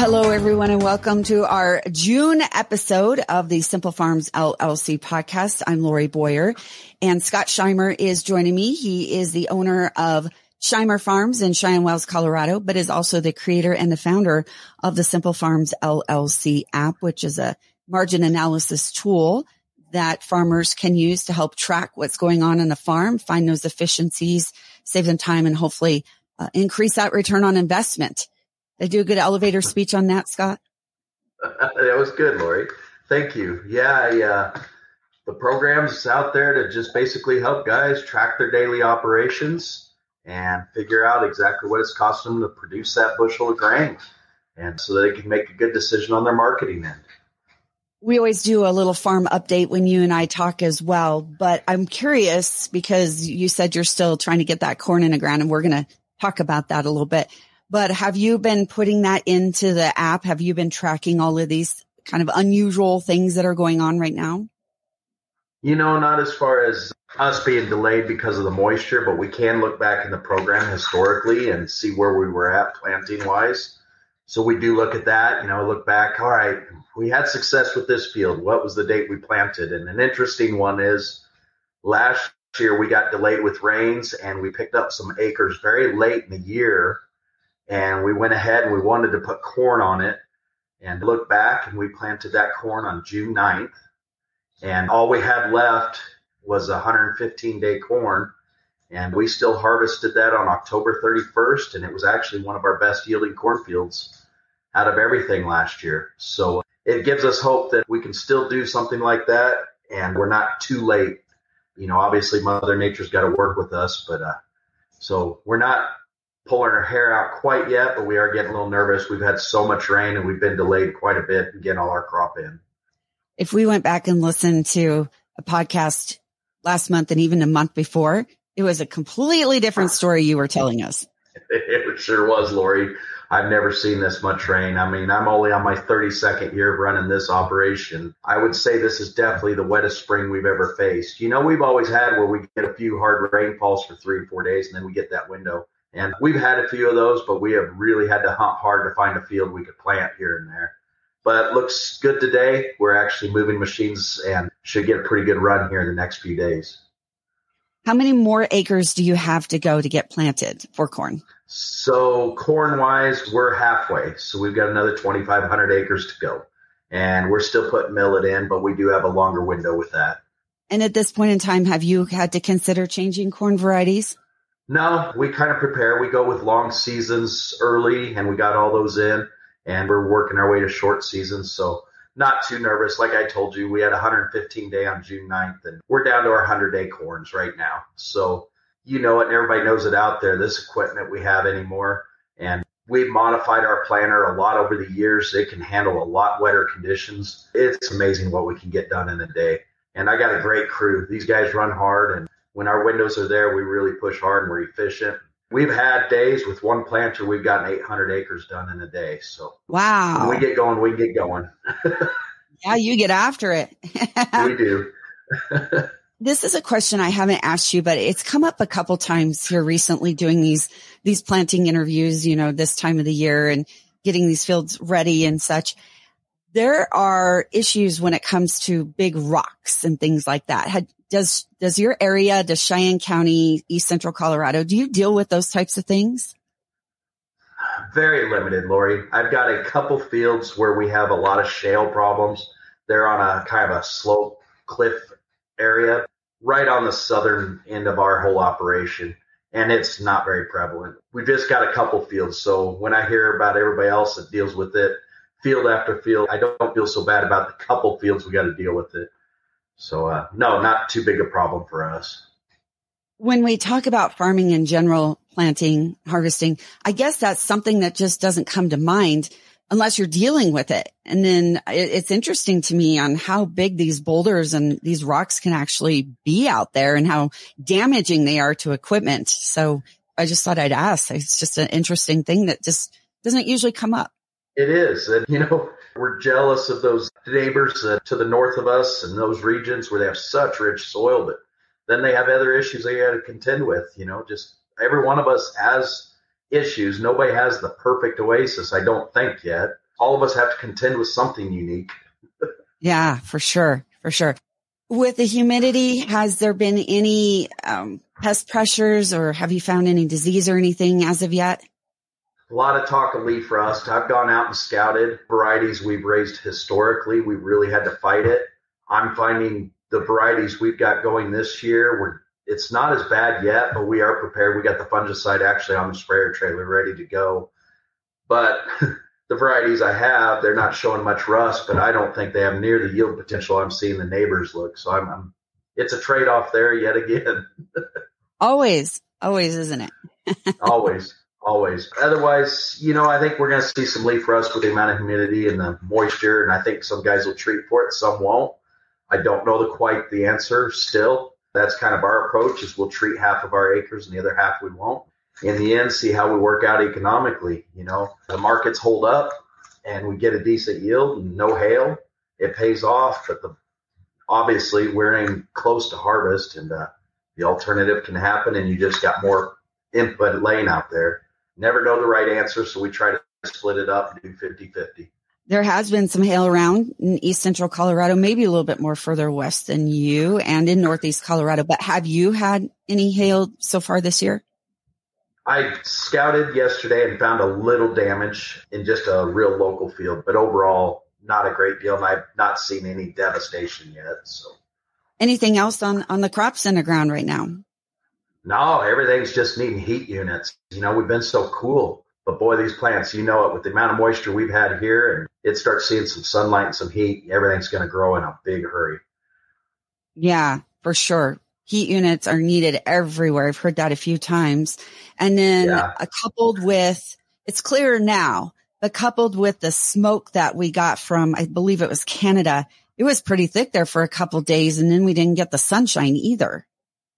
Hello, everyone, and welcome to our June episode of the Simple Farms LLC podcast. I'm Lori Boyer and Scott Scheimer is joining me. He is the owner of Scheimer Farms in Cheyenne Wells, Colorado, but is also the creator and the founder of the Simple Farms LLC app, which is a margin analysis tool that farmers can use to help track what's going on in the farm, find those efficiencies, save them time, and hopefully uh, increase that return on investment. They do a good elevator speech on that, Scott. that was good, Lori. Thank you. Yeah, yeah. Uh, the program's out there to just basically help guys track their daily operations and figure out exactly what it's costing them to produce that bushel of grain, and so they can make a good decision on their marketing end we always do a little farm update when you and I talk as well. But I'm curious because you said you're still trying to get that corn in the ground and we're going to talk about that a little bit. But have you been putting that into the app? Have you been tracking all of these kind of unusual things that are going on right now? You know, not as far as us being delayed because of the moisture, but we can look back in the program historically and see where we were at planting wise. So we do look at that, you know, look back, all right, we had success with this field. What was the date we planted? And an interesting one is last year we got delayed with rains and we picked up some acres very late in the year. And we went ahead and we wanted to put corn on it and look back and we planted that corn on June 9th. And all we had left was 115 day corn. And we still harvested that on October 31st. And it was actually one of our best yielding cornfields out of everything last year. So it gives us hope that we can still do something like that and we're not too late. You know, obviously Mother Nature's got to work with us, but uh, so we're not pulling our hair out quite yet, but we are getting a little nervous. We've had so much rain and we've been delayed quite a bit in getting all our crop in. If we went back and listened to a podcast last month and even a month before, it was a completely different story you were telling us. It sure was, Lori. I've never seen this much rain. I mean, I'm only on my 32nd year of running this operation. I would say this is definitely the wettest spring we've ever faced. You know, we've always had where we get a few hard rainfalls for three or four days and then we get that window. And we've had a few of those, but we have really had to hunt hard to find a field we could plant here and there. But it looks good today. We're actually moving machines and should get a pretty good run here in the next few days. How many more acres do you have to go to get planted for corn? So corn wise, we're halfway. So we've got another 2,500 acres to go and we're still putting millet in, but we do have a longer window with that. And at this point in time, have you had to consider changing corn varieties? No, we kind of prepare. We go with long seasons early and we got all those in and we're working our way to short seasons. So not too nervous. Like I told you, we had 115 day on June 9th and we're down to our 100 day corns right now. So you know it and everybody knows it out there, this equipment we have anymore. And we've modified our planter a lot over the years. It can handle a lot wetter conditions. It's amazing what we can get done in a day. And I got a great crew. These guys run hard and when our windows are there, we really push hard and we're efficient. We've had days with one planter, we've gotten 800 acres done in a day. So wow, when we get going, we get going. yeah, you get after it. we do. this is a question I haven't asked you, but it's come up a couple times here recently doing these, these planting interviews, you know, this time of the year and getting these fields ready and such. There are issues when it comes to big rocks and things like that. Had, does, does your area, does Cheyenne County, East Central Colorado, do you deal with those types of things? Very limited, Lori. I've got a couple fields where we have a lot of shale problems. They're on a kind of a slope cliff area right on the southern end of our whole operation. And it's not very prevalent. We've just got a couple fields. So when I hear about everybody else that deals with it, field after field, I don't feel so bad about the couple fields we got to deal with it. So, uh, no, not too big a problem for us. When we talk about farming in general, planting, harvesting, I guess that's something that just doesn't come to mind unless you're dealing with it. And then it's interesting to me on how big these boulders and these rocks can actually be out there and how damaging they are to equipment. So I just thought I'd ask. It's just an interesting thing that just doesn't usually come up. It is. And, you know, we're jealous of those neighbors uh, to the north of us and those regions where they have such rich soil, but then they have other issues they got to contend with. You know, just every one of us has issues. Nobody has the perfect oasis, I don't think yet. all of us have to contend with something unique. yeah, for sure. For sure. With the humidity, has there been any um, pest pressures or have you found any disease or anything as of yet? A lot of talk of leaf rust. I've gone out and scouted varieties we've raised historically. We really had to fight it. I'm finding the varieties we've got going this year, we're, it's not as bad yet, but we are prepared. We got the fungicide actually on the sprayer trailer ready to go. But the varieties I have, they're not showing much rust, but I don't think they have near the yield potential I'm seeing the neighbors look. So I'm, I'm it's a trade off there yet again. always, always, isn't it? always, always. Otherwise, you know, I think we're going to see some leaf rust with the amount of humidity and the moisture, and I think some guys will treat for it, some won't. I don't know the quite the answer still. That's kind of our approach is we'll treat half of our acres and the other half we won't in the end, see how we work out economically. You know, the markets hold up and we get a decent yield and no hail, it pays off. But the, obviously, we're in close to harvest and uh, the alternative can happen and you just got more input laying out there. Never know the right answer, so we try to split it up and do 50 50. There has been some hail around in east central Colorado, maybe a little bit more further west than you and in northeast Colorado. But have you had any hail so far this year? I scouted yesterday and found a little damage in just a real local field, but overall, not a great deal. And I've not seen any devastation yet. So, anything else on on the crops in the ground right now? No, everything's just needing heat units. You know, we've been so cool, but boy, these plants, you know it, with the amount of moisture we've had here, and it starts seeing some sunlight and some heat, everything's going to grow in a big hurry. Yeah, for sure heat units are needed everywhere. I've heard that a few times. And then yeah. uh, coupled with, it's clearer now, but coupled with the smoke that we got from, I believe it was Canada, it was pretty thick there for a couple days. And then we didn't get the sunshine either.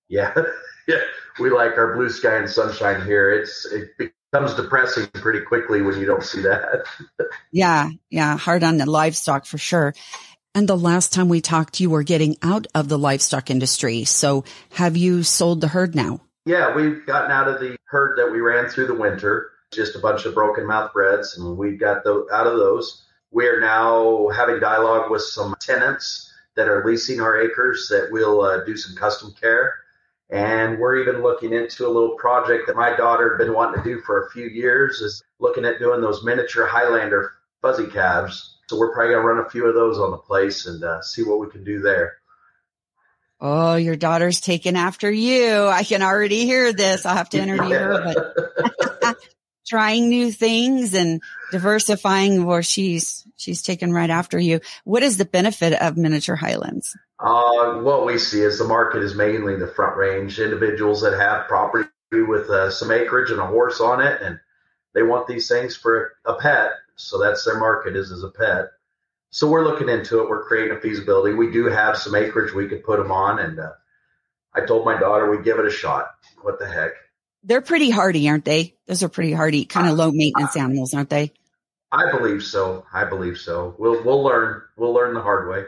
Yeah. yeah. We like our blue sky and sunshine here. It's, it becomes depressing pretty quickly when you don't see that. yeah. Yeah. Hard on the livestock for sure. And the last time we talked, you were getting out of the livestock industry. So have you sold the herd now? Yeah, we've gotten out of the herd that we ran through the winter, just a bunch of broken mouth breds, and we got the, out of those. We are now having dialogue with some tenants that are leasing our acres that we'll uh, do some custom care. And we're even looking into a little project that my daughter had been wanting to do for a few years is looking at doing those miniature Highlander fuzzy calves so we're probably going to run a few of those on the place and uh, see what we can do there. Oh, your daughter's taking after you. I can already hear this. I'll have to interview her, but trying new things and diversifying where she's, she's taken right after you. What is the benefit of miniature highlands? Uh, what we see is the market is mainly the front range individuals that have property with uh, some acreage and a horse on it. And they want these things for a pet so that's their market is as a pet. So we're looking into it. We're creating a feasibility. We do have some acreage we could put them on, and uh, I told my daughter we'd give it a shot. What the heck? They're pretty hardy, aren't they? Those are pretty hardy, kind of low maintenance animals, aren't they? I believe so. I believe so. We'll we'll learn. We'll learn the hard way.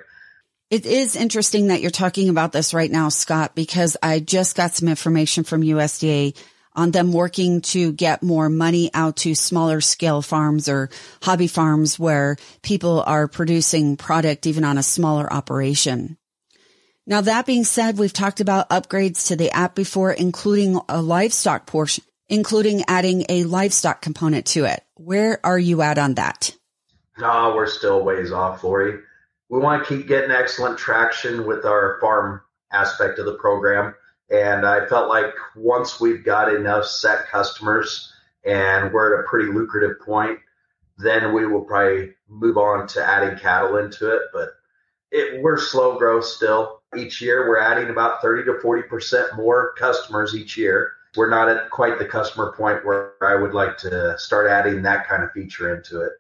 It is interesting that you're talking about this right now, Scott, because I just got some information from USDA on them working to get more money out to smaller scale farms or hobby farms where people are producing product even on a smaller operation. Now, that being said, we've talked about upgrades to the app before, including a livestock portion, including adding a livestock component to it. Where are you at on that? No, we're still ways off, Lori. We want to keep getting excellent traction with our farm aspect of the program. And I felt like once we've got enough set customers and we're at a pretty lucrative point, then we will probably move on to adding cattle into it. But it, we're slow growth still. Each year, we're adding about 30 to 40% more customers each year. We're not at quite the customer point where I would like to start adding that kind of feature into it.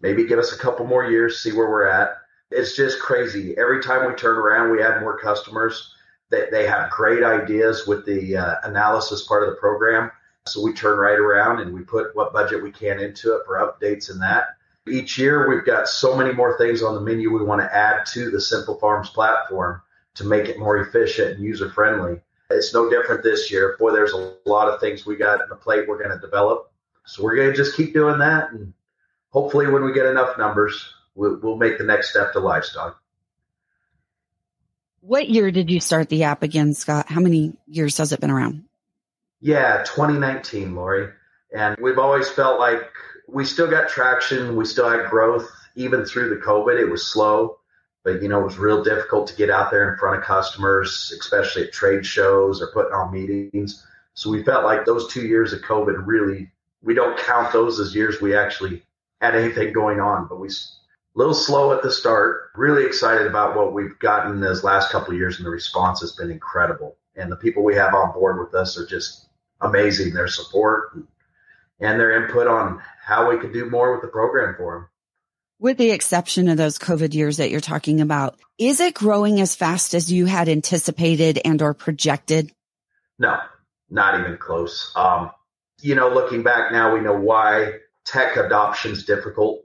Maybe give us a couple more years, see where we're at. It's just crazy. Every time we turn around, we add more customers they, they have great ideas with the uh, analysis part of the program. So we turn right around and we put what budget we can into it for updates and that. Each year, we've got so many more things on the menu we want to add to the Simple Farms platform to make it more efficient and user friendly. It's no different this year. Boy, there's a lot of things we got on the plate we're going to develop. So we're going to just keep doing that and hopefully, when we get enough numbers, we'll, we'll make the next step to livestock. What year did you start the app again, Scott? How many years has it been around? Yeah, 2019, Lori. And we've always felt like we still got traction. We still had growth, even through the COVID. It was slow, but you know, it was real difficult to get out there in front of customers, especially at trade shows or putting on meetings. So we felt like those two years of COVID really, we don't count those as years we actually had anything going on, but we a little slow at the start. Really excited about what we've gotten this last couple years, and the response has been incredible. And the people we have on board with us are just amazing. Their support and their input on how we could do more with the program for them. With the exception of those COVID years that you're talking about, is it growing as fast as you had anticipated and or projected? No, not even close. Um, you know, looking back now, we know why tech adoption is difficult,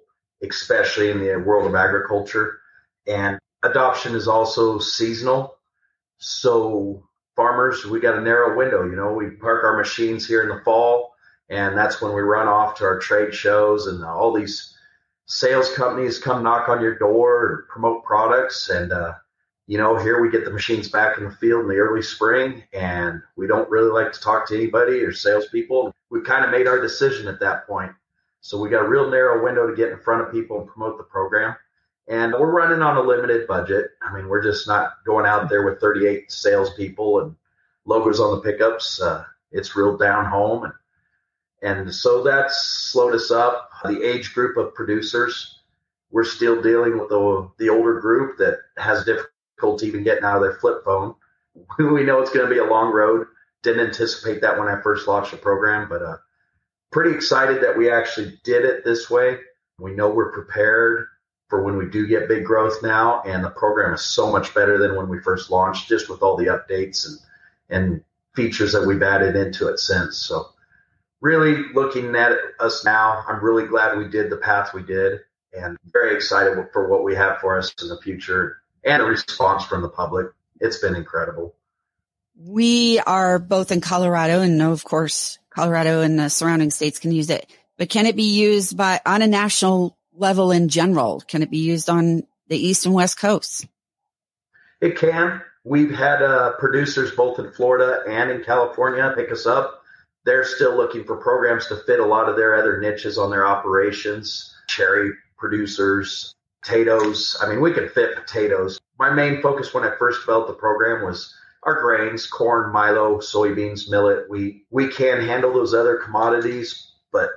especially in the world of agriculture. And adoption is also seasonal. So farmers, we got a narrow window. You know, we park our machines here in the fall, and that's when we run off to our trade shows, and all these sales companies come knock on your door and promote products. And, uh, you know, here we get the machines back in the field in the early spring, and we don't really like to talk to anybody or salespeople. We kind of made our decision at that point. So we got a real narrow window to get in front of people and promote the program. And we're running on a limited budget. I mean, we're just not going out there with 38 salespeople and logos on the pickups. Uh, it's real down home. And, and so that's slowed us up. The age group of producers, we're still dealing with the, the older group that has difficulty even getting out of their flip phone. we know it's going to be a long road. Didn't anticipate that when I first launched the program, but uh, pretty excited that we actually did it this way. We know we're prepared for when we do get big growth now, and the program is so much better than when we first launched, just with all the updates and and features that we've added into it since. So, really looking at us now, I'm really glad we did the path we did, and very excited for what we have for us in the future and the response from the public. It's been incredible. We are both in Colorado, and know, of course, Colorado and the surrounding states can use it. But can it be used by on a national level in general? Can it be used on the East and West Coasts? It can. We've had uh, producers both in Florida and in California pick us up. They're still looking for programs to fit a lot of their other niches on their operations. Cherry producers, potatoes. I mean, we can fit potatoes. My main focus when I first developed the program was our grains, corn, milo, soybeans, millet, wheat. We can handle those other commodities, but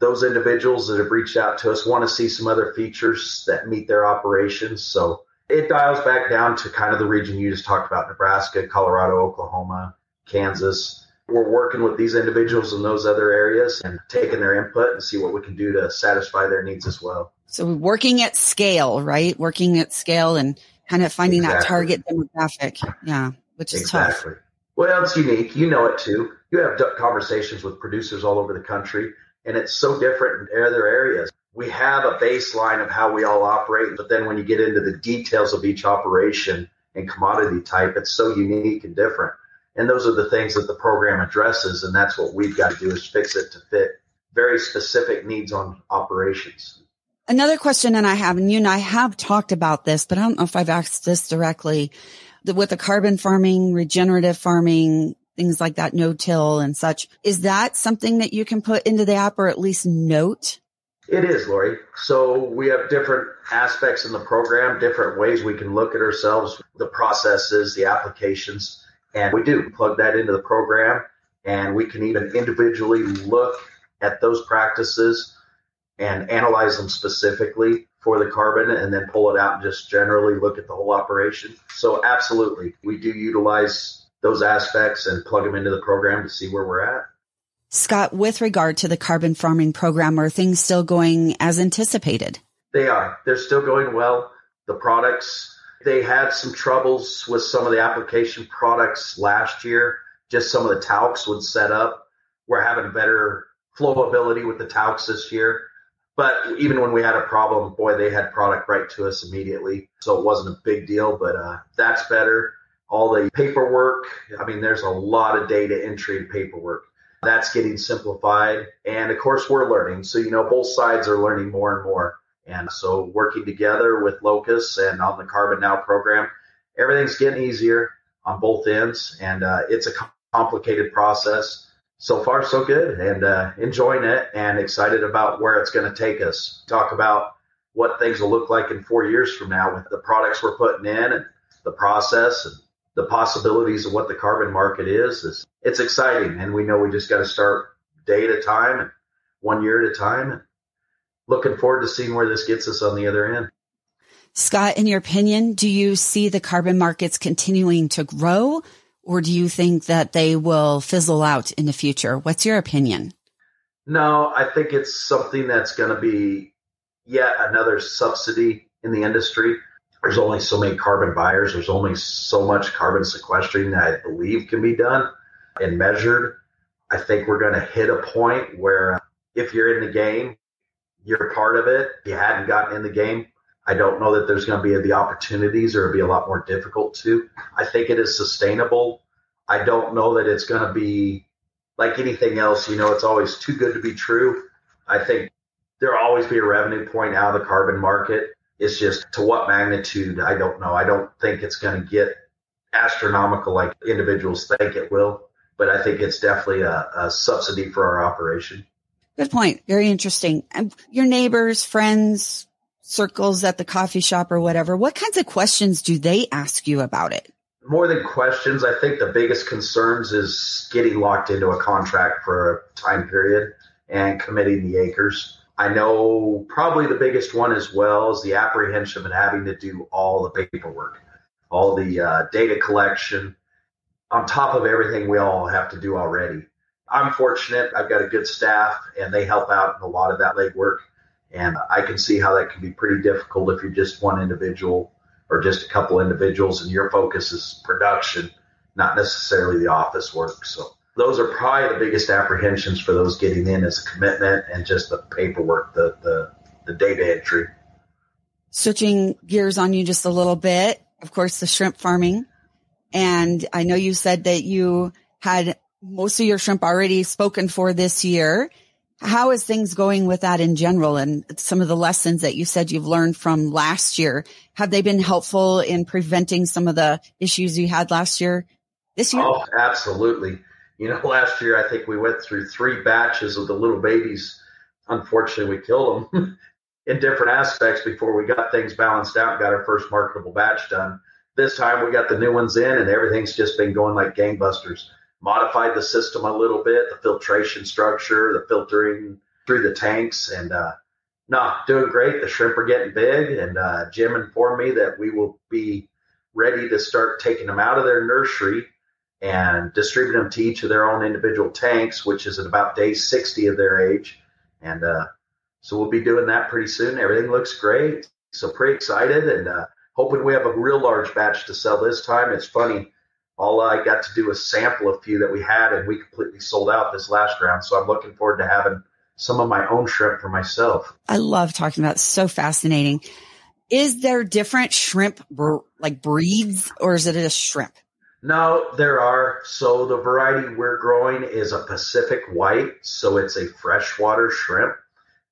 those individuals that have reached out to us want to see some other features that meet their operations. So it dials back down to kind of the region you just talked about Nebraska, Colorado, Oklahoma, Kansas. We're working with these individuals in those other areas and taking their input and see what we can do to satisfy their needs as well. So we're working at scale, right? Working at scale and kind of finding exactly. that target demographic. Yeah, which is exactly. tough. Well, it's unique. You know it too. You have conversations with producers all over the country and it's so different in other areas. We have a baseline of how we all operate, but then when you get into the details of each operation and commodity type, it's so unique and different. And those are the things that the program addresses, and that's what we've got to do is fix it to fit very specific needs on operations. Another question that I have, and you and I have talked about this, but I don't know if I've asked this directly. With the carbon farming, regenerative farming, things like that, no till and such. Is that something that you can put into the app or at least note? It is, Lori. So we have different aspects in the program, different ways we can look at ourselves, the processes, the applications, and we do plug that into the program. And we can even individually look at those practices and analyze them specifically for the carbon and then pull it out and just generally look at the whole operation. So absolutely, we do utilize those aspects and plug them into the program to see where we're at. Scott, with regard to the carbon farming program, are things still going as anticipated? They are. They're still going well. The products, they had some troubles with some of the application products last year. Just some of the talcs would set up. We're having better flowability with the talcs this year. But even when we had a problem, boy, they had product right to us immediately. So it wasn't a big deal, but uh, that's better all the paperwork. I mean, there's a lot of data entry and paperwork. That's getting simplified. And of course, we're learning. So, you know, both sides are learning more and more. And so, working together with Locus and on the Carbon Now program, everything's getting easier on both ends. And uh, it's a complicated process. So far, so good, and uh, enjoying it and excited about where it's going to take us. Talk about what things will look like in four years from now with the products we're putting in and the process and the possibilities of what the carbon market is. It's, it's exciting, and we know we just got to start day at a time and one year at a time. Looking forward to seeing where this gets us on the other end. Scott, in your opinion, do you see the carbon markets continuing to grow or do you think that they will fizzle out in the future? What's your opinion? No, I think it's something that's going to be yet another subsidy in the industry. There's only so many carbon buyers. There's only so much carbon sequestering that I believe can be done and measured. I think we're going to hit a point where uh, if you're in the game, you're part of it. You hadn't gotten in the game, I don't know that there's going to be the opportunities or it'll be a lot more difficult to. I think it is sustainable. I don't know that it's going to be like anything else. You know, it's always too good to be true. I think there'll always be a revenue point out of the carbon market. It's just to what magnitude, I don't know. I don't think it's going to get astronomical like individuals think it will, but I think it's definitely a, a subsidy for our operation. Good point. Very interesting. Your neighbors, friends, circles at the coffee shop or whatever, what kinds of questions do they ask you about it? More than questions, I think the biggest concerns is getting locked into a contract for a time period and committing the acres. I know probably the biggest one as well is the apprehension of having to do all the paperwork, all the uh, data collection, on top of everything we all have to do already. I'm fortunate. I've got a good staff and they help out in a lot of that legwork. And I can see how that can be pretty difficult if you're just one individual or just a couple individuals and your focus is production, not necessarily the office work. So those are probably the biggest apprehensions for those getting in as a commitment and just the paperwork, the, the, the data entry. Switching gears on you just a little bit, of course, the shrimp farming. And I know you said that you had most of your shrimp already spoken for this year how is things going with that in general and some of the lessons that you said you've learned from last year? Have they been helpful in preventing some of the issues you had last year this year? Oh, absolutely. You know, last year I think we went through three batches of the little babies. Unfortunately, we killed them in different aspects before we got things balanced out and got our first marketable batch done. This time we got the new ones in and everything's just been going like gangbusters modified the system a little bit, the filtration structure, the filtering through the tanks, and uh, no, doing great. The shrimp are getting big, and uh, Jim informed me that we will be ready to start taking them out of their nursery and distributing them to each of their own individual tanks, which is at about day 60 of their age. And uh, so we'll be doing that pretty soon. Everything looks great. So pretty excited and uh, hoping we have a real large batch to sell this time. It's funny all I got to do was sample a few that we had, and we completely sold out this last round. So I'm looking forward to having some of my own shrimp for myself. I love talking about it. So fascinating. Is there different shrimp like breeds, or is it a shrimp? No, there are. So the variety we're growing is a Pacific white, so it's a freshwater shrimp,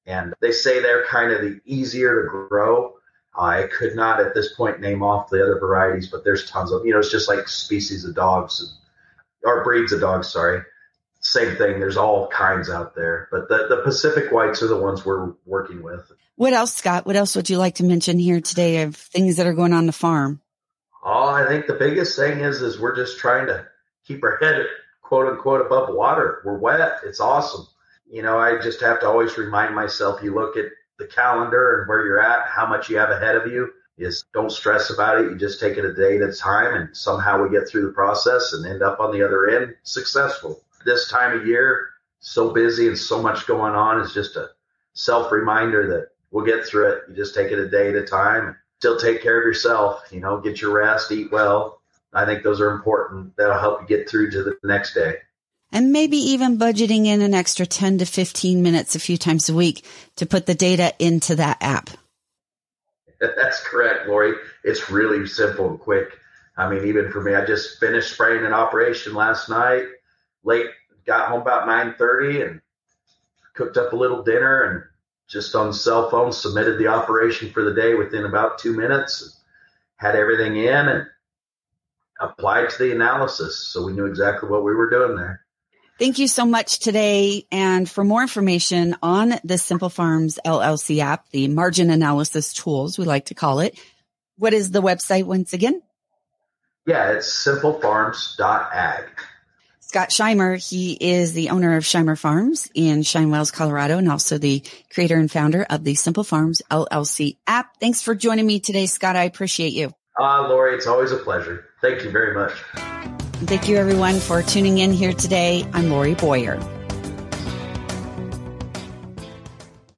and they say they're kind of the easier to grow. I could not at this point name off the other varieties, but there's tons of, you know, it's just like species of dogs and, or breeds of dogs, sorry. Same thing. There's all kinds out there, but the, the Pacific whites are the ones we're working with. What else, Scott? What else would you like to mention here today of things that are going on the farm? Oh, I think the biggest thing is, is we're just trying to keep our head quote unquote above water. We're wet. It's awesome. You know, I just have to always remind myself, you look at the calendar and where you're at, how much you have ahead of you. Is don't stress about it. You just take it a day at a time, and somehow we get through the process and end up on the other end successful. This time of year, so busy and so much going on, is just a self reminder that we'll get through it. You just take it a day at a time. Still take care of yourself. You know, get your rest, eat well. I think those are important. That'll help you get through to the next day and maybe even budgeting in an extra 10 to 15 minutes a few times a week to put the data into that app. That's correct, Lori. It's really simple and quick. I mean, even for me, I just finished spraying an operation last night, late got home about 9:30 and cooked up a little dinner and just on cell phone submitted the operation for the day within about two minutes. Had everything in and applied to the analysis, so we knew exactly what we were doing there. Thank you so much today. And for more information on the Simple Farms LLC app, the margin analysis tools, we like to call it, what is the website once again? Yeah, it's simplefarms.ag. Scott Scheimer, he is the owner of Scheimer Farms in Cheyenne Wells, Colorado, and also the creator and founder of the Simple Farms LLC app. Thanks for joining me today, Scott. I appreciate you. Ah, uh, Lori, it's always a pleasure. Thank you very much. Thank you, everyone, for tuning in here today. I'm Lori Boyer.